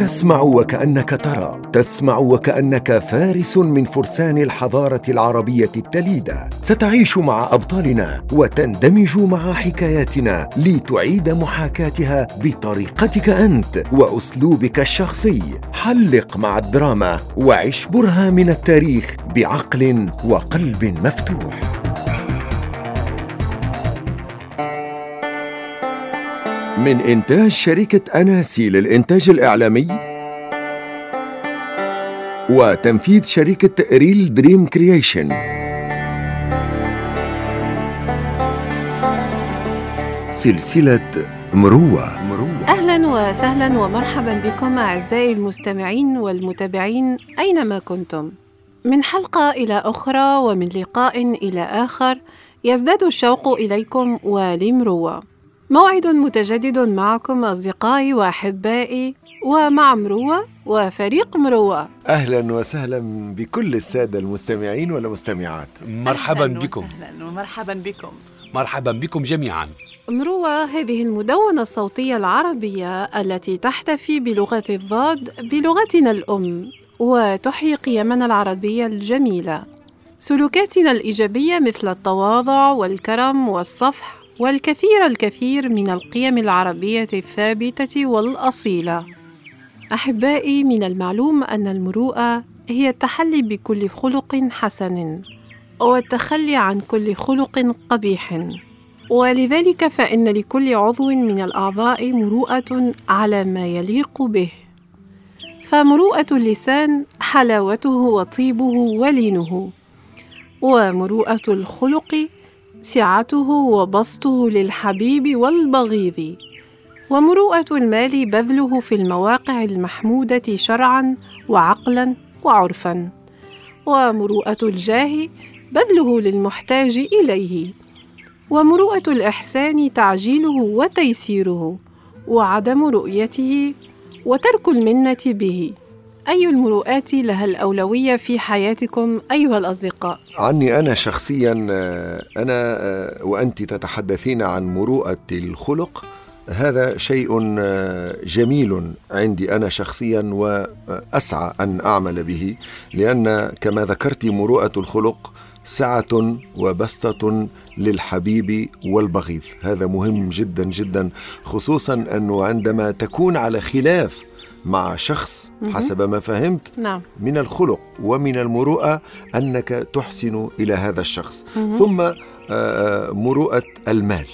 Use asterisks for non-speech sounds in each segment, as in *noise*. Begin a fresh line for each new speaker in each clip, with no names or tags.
تسمع وكأنك ترى تسمع وكأنك فارس من فرسان الحضارة العربية التليدة. ستعيش مع أبطالنا وتندمج مع حكاياتنا لتعيد محاكاتها بطريقتك أنت وأسلوبك الشخصي. حلق مع الدراما وعش برهة من التاريخ بعقل وقلب مفتوح. من إنتاج شركة أناسي للإنتاج الإعلامي وتنفيذ شركة Real Dream Creation. سلسلة مروة. مروة.
أهلا وسهلا ومرحبا بكم أعزائي المستمعين والمتابعين أينما كنتم. من حلقة إلى أخرى ومن لقاء إلى آخر يزداد الشوق إليكم ولمروة. موعد متجدد معكم أصدقائي وأحبائي ومع مروة وفريق مروة.
أهلا وسهلا بكل السادة المستمعين والمستمعات.
مرحبا
أهلاً
بكم.
وسهلاً ومرحبا بكم.
مرحبا بكم جميعا.
مروة هذه المدونة الصوتية العربية التي تحتفي بلغة الضاد بلغتنا الأم وتحيي قيمنا العربية الجميلة. سلوكاتنا الإيجابية مثل التواضع والكرم والصفح. والكثير الكثير من القيم العربية الثابتة والأصيلة. أحبائي من المعلوم أن المروءة هي التحلي بكل خلق حسن والتخلي عن كل خلق قبيح. ولذلك فإن لكل عضو من الأعضاء مروءة على ما يليق به. فمروءة اللسان حلاوته وطيبه ولينه ومروءة الخلق سعته وبسطه للحبيب والبغيض. ومروءة المال بذله في المواقع المحمودة شرعا وعقلا وعرفا. ومروءة الجاه بذله للمحتاج إليه. ومروءة الإحسان تعجيله وتيسيره. وعدم رؤيته وترك المنة به. أي المروءات لها الأولوية في حياتكم أيها الأصدقاء؟
عني أنا شخصيا آه، أنا آه، وأنت تتحدثين عن مروءة الخلق هذا شيء آه، جميل عندي أنا شخصيا وأسعى أن أعمل به لأن كما ذكرت مروءة الخلق سعة وبسطة للحبيب والبغيض هذا مهم جدا جدا خصوصا أنه عندما تكون على خلاف مع شخص حسب ما فهمت
نعم.
من الخلق ومن المروءة أنك تحسن إلى هذا الشخص. ثم آه، آه، مروءة المال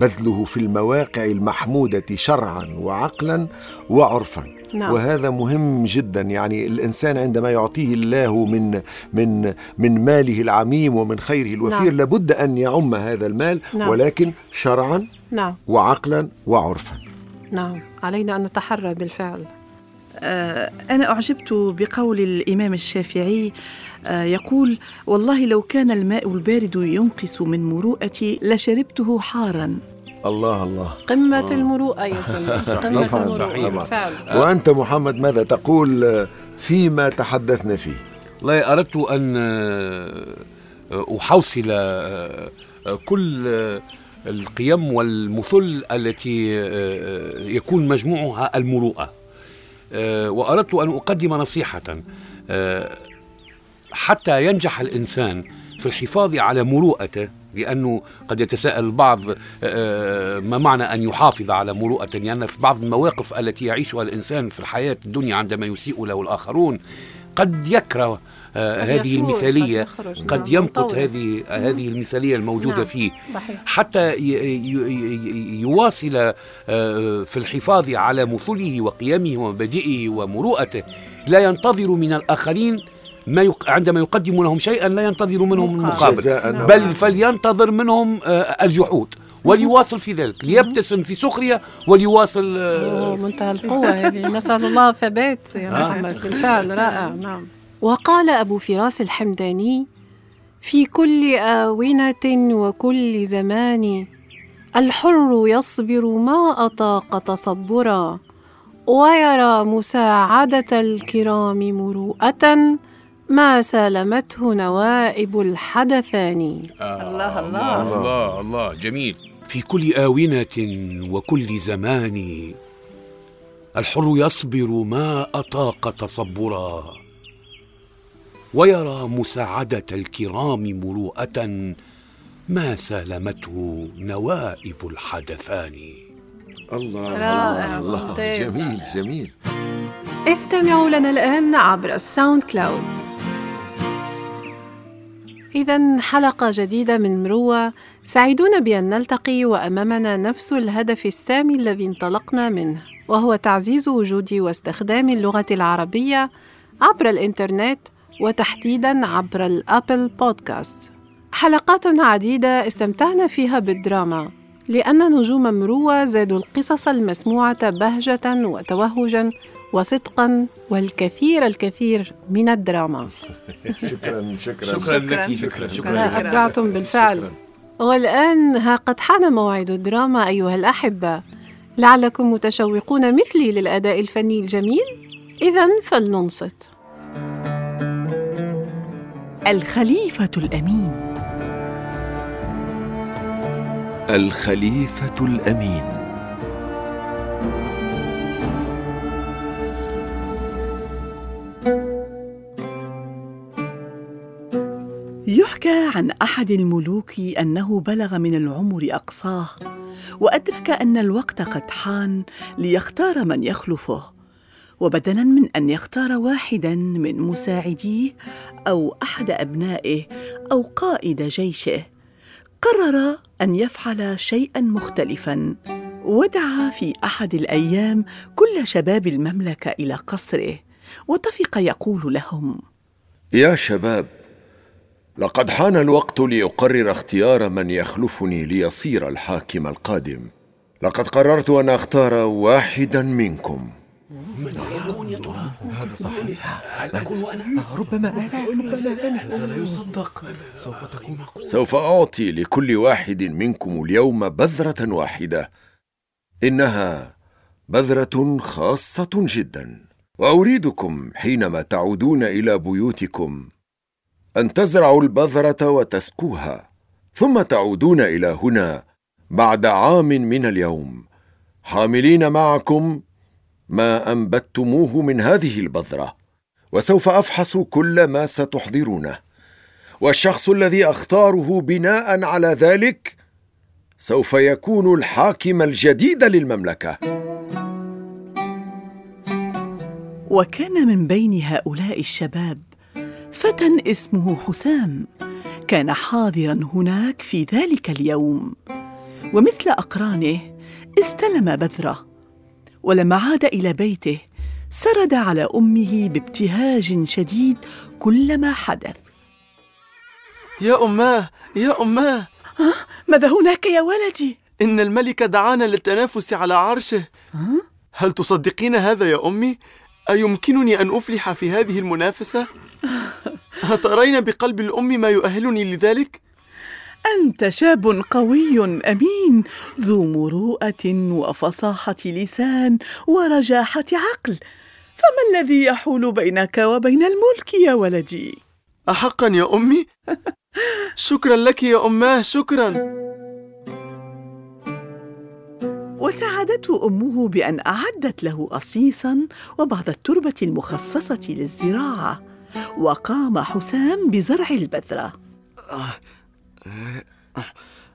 بذله في المواقع المحمودة شرعا وعقلا وعرفا.
نعم.
وهذا مهم جدا يعني الإنسان عندما يعطيه الله من من من ماله العميم ومن خيره الوفير
نعم.
لابد أن يعم هذا المال
نعم.
ولكن شرعا
نعم.
وعقلا وعرفا.
نعم. علينا أن نتحرى بالفعل.
أنا أعجبت بقول الإمام الشافعي آه، يقول والله لو كان الماء البارد ينقص من مروءتي لشربته حارا.
الله الله.
قمة المروءة يا سيدي. *laughs* قمة
طبعاً،
المروءة
صحيح.
بالفعل
وأنت محمد ماذا تقول آه، فيما تحدثنا فيه؟
والله أردت أن آه، أحوصل آه، آه، كل آه، القيم والمثل التي آه، يكون مجموعها المروءة. آه، وأردت أن أقدم نصيحة. آه، حتى ينجح الإنسان في الحفاظ على مروءته لأنه قد يتساءل البعض آه، ما معنى أن يحافظ على مروءته لأن في بعض المواقف التي يعيشها الإنسان في الحياة الدنيا عندما يسيء له الآخرون قد يكره هذه
يفور،
المثالية
قد نعم،
يمقت. هذه هذه المثالية الموجودة
نعم،
فيه.
صحيح.
حتى يواصل آه، في الحفاظ على مثله وقيمه ومبادئه ومروءته لا ينتظر من الآخرين ما يق... عندما يقدم لهم شيئا لا ينتظر منهم
مقابل.
المقابل
نعم.
بل فلينتظر منهم آه، الجحود وليواصل في ذلك ليبتسم في سخرية وليواصل آه،
منتهى القوة هذه. نسأل الله ثبات يا. محمد. بالفعل رائع. نعم. وقال أبو فراس الحمداني في كل آونة وكل زمان الحر يصبر ما أطاق تصبرا ويرى مساعدة الكرام مروءة ما سالمته نوائب الحدثان.
الله الله.
الله الله. جميل. في كل آونة وكل زمان الحر يصبر ما أطاق تصبرا. ويرى مساعدة الكرام مروءة ما سالمته نوائب الحدثان.
الله
رائع،
الله,
ممتاز.
الله جميل جميل.
استمعوا لنا الآن عبر ال SoundCloud. إذا حلقة جديدة من مروة. سعيدون بأن نلتقي وأمامنا نفس الهدف السامي الذي انطلقنا منه وهو تعزيز وجود واستخدام اللغة العربية عبر الإنترنت وتحديدا عبر الأبل بودكاست حلقات عديدة استمتعنا فيها بالدراما لأن نجوم مروة زادوا القصص المسموعة بهجة وتوهجا وصدقا والكثير الكثير من الدراما. *laughs*
شكرا شكرا.
شكرا لك شكرا. شكرا.
أبدعتم بالفعل. والآن ها قد حان موعد الدراما أيها الأحبة. لعلكم متشوقون مثلي للأداء الفني الجميل. إذا فلننصت.
الخليفة الأمين.
الخليفة الأمين.
يحكى عن أحد الملوك أنه بلغ من العمر أقصاه وأدرك أن الوقت قد حان ليختار من يخلفه. وبدلا من أن يختار واحدا من مساعديه أو أحد أبنائه أو قائد جيشه قرر أن يفعل شيئا مختلفا ودعا في أحد الأيام كل شباب المملكة إلى قصره وطفق يقول لهم
يا شباب لقد حان الوقت لأقرر اختيار من يخلفني ليصير الحاكم القادم. لقد قررت أن أختار واحدا منكم.
من سيكون يا ترى هذا صحيح. هل أكون أنا؟
ربما أنا هذا لا يصدق. سوف تكون
سوف أعطي لكل واحد منكم اليوم بذرة واحدة. إنها بذرة خاصة جدا. وأريدكم حينما تعودون إلى بيوتكم أن تزرعوا البذرة وتسقوها. ثم تعودون إلى هنا بعد عام من اليوم. حاملين معكم ما أنبتموه من هذه البذرة وسوف أفحص كل ما ستحضرونه. والشخص الذي أختاره بناء على ذلك سوف يكون الحاكم الجديد للمملكة.
وكان من بين هؤلاء الشباب فتى اسمه حسام. كان حاضرا هناك في ذلك اليوم ومثل أقرانه استلم بذرة. ولما عاد إلى بيته. سرد على أمه بابتهاج شديد كل ما حدث.
يا أماه يا أماه
ماذا هناك يا ولدي؟
إن الملك دعانا للتنافس على عرشه. هل تصدقين هذا يا أمي؟ أيمكنني أن أفلح في هذه المنافسة؟ *laughs* أترين بقلب الأم ما يؤهلني لذلك؟
أنت شاب قوي أمين ذو مروءة وفصاحة لسان ورجاحة عقل. فما الذي يحول بينك وبين الملك يا ولدي؟
أحقا يا أمي؟ *laughs* شكرا لك يا أماه شكرا.
وساعدته أمه بأن أعدت له قصيصا وبعض التربة المخصصة للزراعة وقام حسام بزرع البذرة.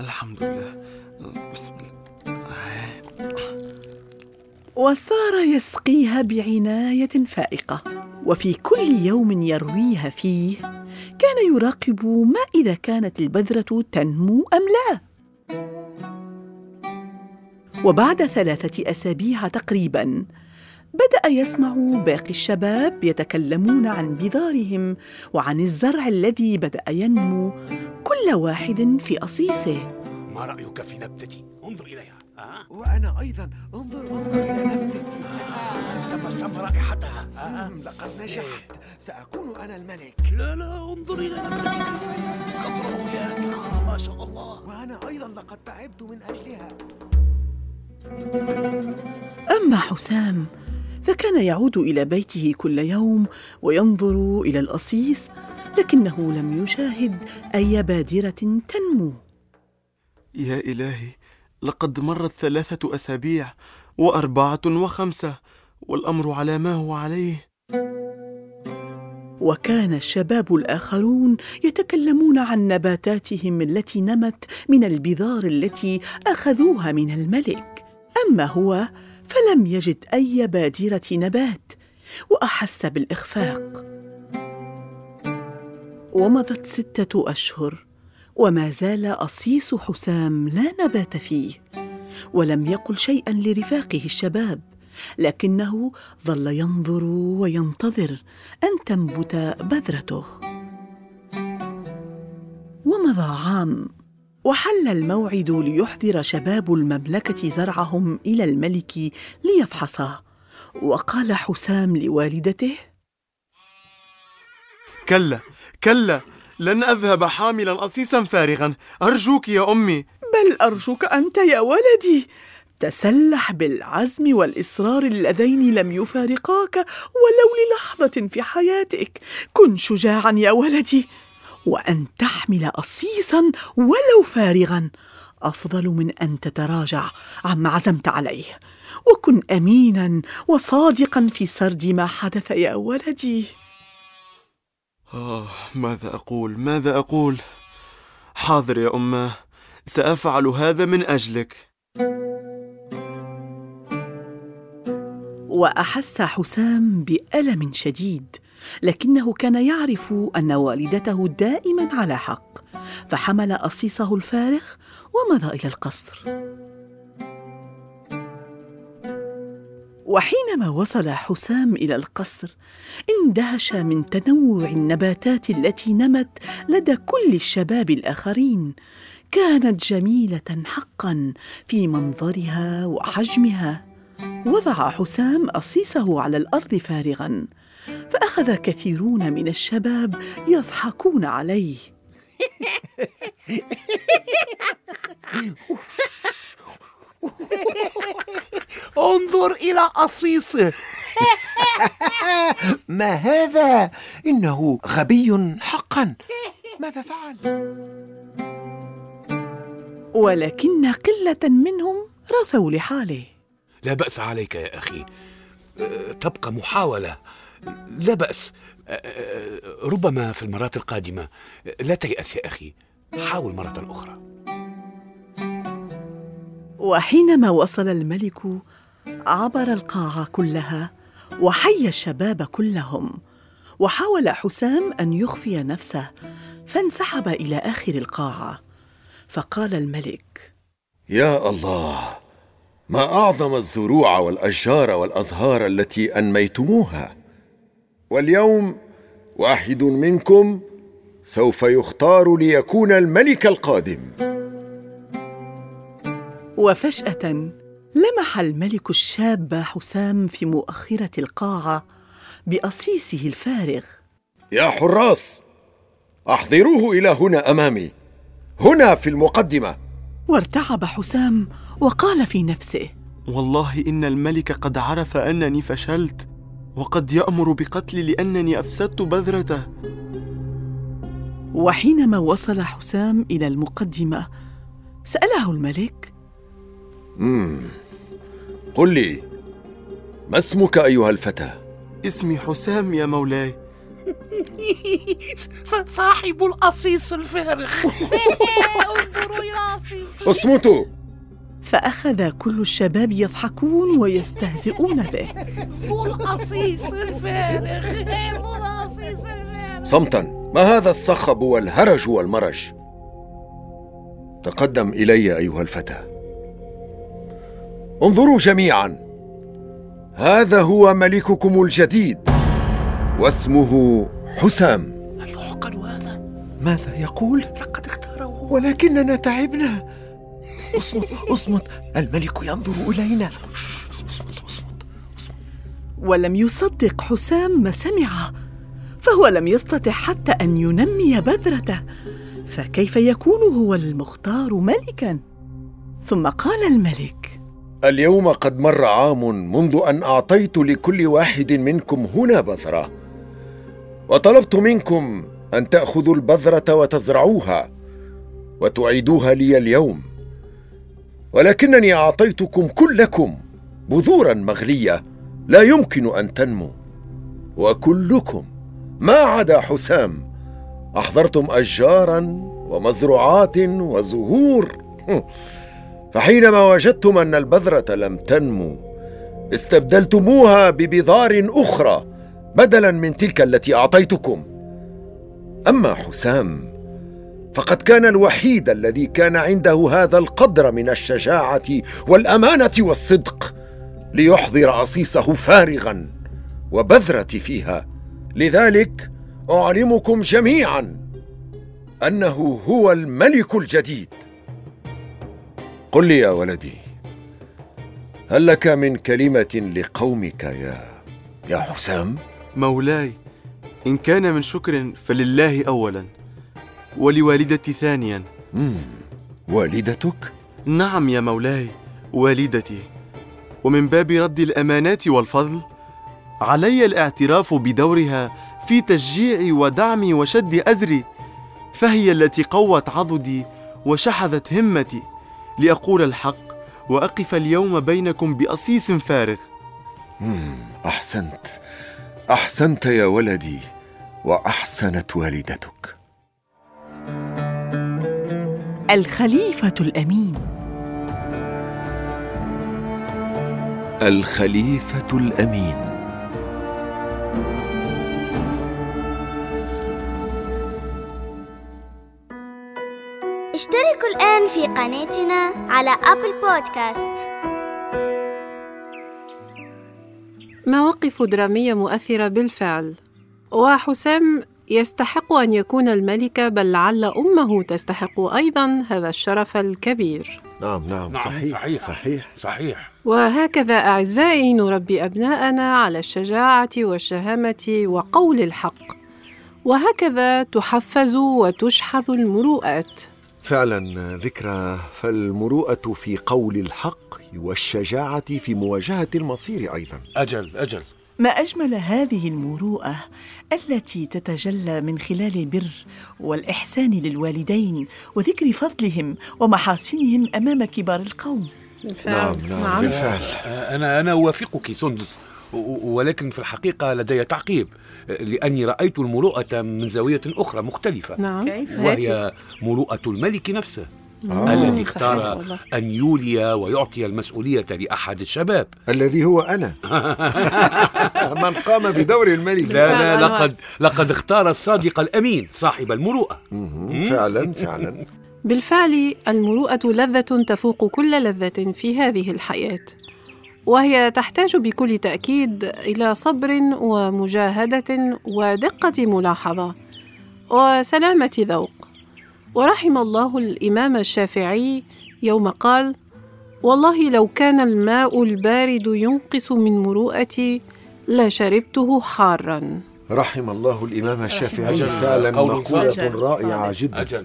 الحمد لله. بسم الله.
وصار يسقيها بعناية فائقة وفي كل يوم يرويها فيه كان يراقب ما إذا كانت البذرة تنمو أم لا. وبعد ثلاثة أسابيع تقريبا بدأ يسمع باقي الشباب يتكلمون عن بذارهم وعن الزرع الذي بدأ ينمو كل واحد في قصيصه
ما رأيك في نبتتي؟ انظر إليها. ها
وأنا أيضا. انظر انظر إلى نبتتي.
تم تم رائحتها. ها؟
مم، لقد نجحت. سأكون أنا الملك.
لا لا انظر إلى نبتتي خضراء يا ما شاء الله.
وأنا أيضا لقد تعبت من أجلها.
أما حسام فكان يعود إلى بيته كل يوم وينظر إلى القصيص لكنه لم يشاهد أي بادرة تنمو.
يا إلهي لقد مرت ثلاثة أسابيع وأربعة وخمسة والأمر على ما هو عليه.
وكان الشباب الآخرون يتكلمون عن نباتاتهم التي نمت من البذار التي أخذوها من الملك. أما هو فلم يجد أي بادرة نبات وأحس بالإخفاق. ومضت ستة أشهر وما زال أصيص حسام لا نبات فيه ولم يقل شيئا لرفاقه الشباب لكنه ظل ينظر وينتظر أن تنبت بذرته. ومضى عام وحل الموعد ليحضر شباب المملكة زرعهم إلى الملك ليفحصه. وقال حسام لوالدته
كلا كلا لن أذهب حاملا أصيصا فارغا. أرجوك يا أمي.
بل أرجوك أنت يا ولدي. تسلح بالعزم والإصرار اللذين لم يفارقاك ولو للحظة في حياتك. كن شجاعا يا ولدي. وأن تحمل اصيصا ولو فارغا. أفضل من أن تتراجع عما عزمت عليه. وكن امينا وصادقا في سرد ما حدث يا ولدي.
آه ماذا أقول؟ ماذا أقول؟ حاضر يا أماه سأفعل هذا من أجلك.
وأحس حسام بألم شديد. لكنه كان يعرف أن والدته دائما على حق فحمل أصيصه الفارغ ومضى إلى القصر. وحينما وصل حسام إلى القصر اندهش من تنوع النباتات التي نمت لدى كل الشباب الآخرين. كانت جميلة حقا في منظرها وحجمها. وضع حسام أصيصه على الأرض فارغا. فأخذ كثيرون من الشباب يضحكون عليه.
انظر إلى أصيصه.
ما هذا؟ إنه غبي حقا. ماذا فعل؟
ولكن قلة منهم رثوا لحاله.
لا بأس عليك يا أخي. أه، تبقى محاولة. لا بأس. أه، أه، ربما في المرات القادمة. لا تيأس يا أخي. حاول مرة أخرى.
وحينما وصل الملك عبر القاعة كلها وحيا الشباب كلهم وحاول حسام أن يخفي نفسه فانسحب إلى آخر القاعة. فقال الملك
يا الله ما أعظم الزروع والأشجار والأزهار التي أنميتموها؟ واليوم واحد منكم سوف يختار ليكون الملك القادم.
وفجأة لمح الملك الشاب حسام في مؤخرة القاعة بأصيصه الفارغ.
يا حراس أحضروه إلى هنا أمامي. هنا في المقدمة.
وارتعب حسام وقال في نفسه.
والله إن الملك قد عرف أنني فشلت. وقد يأمر بقتلي لأنني أفسدت بذرته.
وحينما وصل حسام إلى المقدمة سأله الملك
قل لي ما اسمك أيها الفتى
اسمي حسام يا مولاي. *laughs*
صاحب الأصيص الفارغ. *laughs* انظروا إلى أصيصه.
اصمتوا
فأخذ كل الشباب يضحكون ويستهزئون به.
ذو الأصيص الفارغ ذو الأصيص الفارغ.
صمتا. ما هذا الصخب والهرج والمرج؟ تقدم إلي أيها الفتى انظروا جميعا. هذا هو ملككم الجديد واسمه حسام.
هل يعقل هذا؟
ماذا يقول؟
لقد اختاره.
ولكننا تعبنا. أصمت أصمت. الملك ينظر إلينا. اصمت اصمت
ولم يصدق حسام ما سمع فهو لم يستطع حتى أن ينمي بذرته. فكيف يكون هو المختار ملكا؟ ثم قال الملك
اليوم قد مر عام منذ أن أعطيت لكل واحد منكم هنا بذرة. وطلبت منكم أن تأخذوا البذرة وتزرعوها وتعيدوها لي اليوم. ولكنني أعطيتكم كلكم بذورا مغلية لا يمكن أن تنمو. وكلكم ما عدا حسام. أحضرتم أشجارا ومزروعات وزهور. *laughs* فحينما وجدتم أن البذرة لم تنمو استبدلتموها ببذار أخرى بدلا من تلك التي أعطيتكم. أما حسام فقد كان الوحيد الذي كان عنده هذا القدر من الشجاعة والأمانة والصدق ليحضر أصيصه فارغا وبذرتي فيها. لذلك أعلمكم جميعا أنه هو الملك الجديد. قل لي يا ولدي هل لك من كلمة لقومك يا يا حسام؟
مولاي إن كان من شكر فلله أولا. ولوالدتي ثانيا.
والدتك؟
نعم يا مولاي والدتي. ومن باب رد الأمانات والفضل علي الاعتراف بدورها في تشجيعي ودعمي وشد أزري فهي التي قوت عضدي وشحذت همتي. لأقول الحق وأقف اليوم بينكم بأصيص فارغ.
أحسنت. أحسنت يا ولدي وأحسنت والدتك.
الخليفة الأمين.
الخليفة الأمين.
اشتركوا الآن في قناتنا على أبل بودكاست.
مواقف درامية مؤثرة بالفعل. وحسام يستحق أن يكون الملك بل لعل أمه تستحق أيضا هذا الشرف الكبير.
نعم نعم
نعم،
صحيح
صحيح.
صحيح.
صحيح.
وهكذا أعزائي نربي أبناءنا على الشجاعة والشهامة وقول الحق. وهكذا تحفز وتشحذ المروءات.
فعلا ذكرى فالمروءة في قول الحق والشجاعة في مواجهة المصير أيضا.
أجل أجل.
ما أجمل هذه المروءة التي تتجلى من خلال البر والإحسان للوالدين وذكر فضلهم ومحاسنهم أمام كبار القوم؟
نعم نعم بالفعل.
أنا أنا أوافقك سندس ولكن في الحقيقة لدي تعقيب لأني رأيت المروءة من زاوية أخرى مختلفة.
نعم.
كيف؟
وهي مروءة الملك نفسه.
آه.
الذي اختار. أن يولي ويعطي المسؤولية لأحد الشباب. *laughs*
الذي هو أنا. *laughs* من قام بدور الملك.
لا لا. لقد لقد اختار الصادق الأمين صاحب المروءة.
فعلا فعلا.
بالفعل المروءة لذة تفوق كل لذة في هذه الحياة. وهي تحتاج بكل تأكيد إلى صبر ومجاهدة ودقة ملاحظة. وسلامة ذوق. ورحم الله الإمام الشافعي يوم قال والله لو كان الماء البارد ينقص من مروءتي لشربته حارا.
رحم الله الإمام الشافعي
أجل.
فعلا
صحيح.
رائعة جدا.
أجل.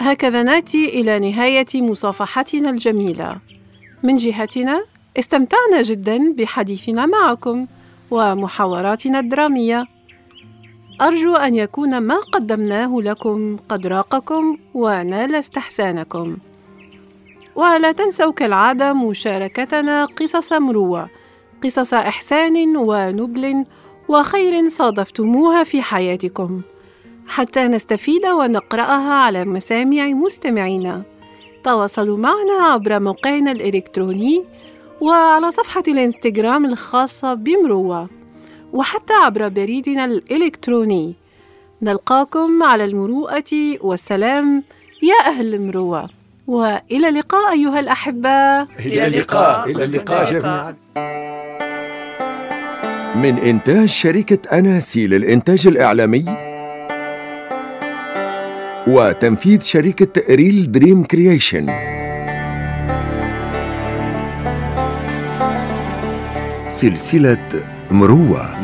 هكذا نأتي إلى نهاية مصافحتنا الجميلة. من جهتنا استمتعنا جدا بحديثنا معكم ومحاوراتنا الدرامية. أرجو أن يكون ما قدمناه لكم قد راقكم ونال استحسانكم. ولا تنسوا كالعادة مشاركتنا قصص مروة قصص إحسان ونبل وخير صادفتموها في حياتكم. حتى نستفيد ونقرأها على مسامع مستمعينا. تواصلوا معنا عبر موقعنا الإلكتروني وعلى صفحة الإنستغرام الخاصة بمروة. وحتى عبر بريدنا الإلكتروني. نلقاكم على المروءة والسلام. يا أهل مروة وإلى اللقاء أيها الأحبة.
إلى اللقاء. إلى اللقاء جميعا. من إنتاج شركة أناسي للانتاج الإعلامي وتنفيذ شركة Real Dream Creation. سلسلة مروه مروه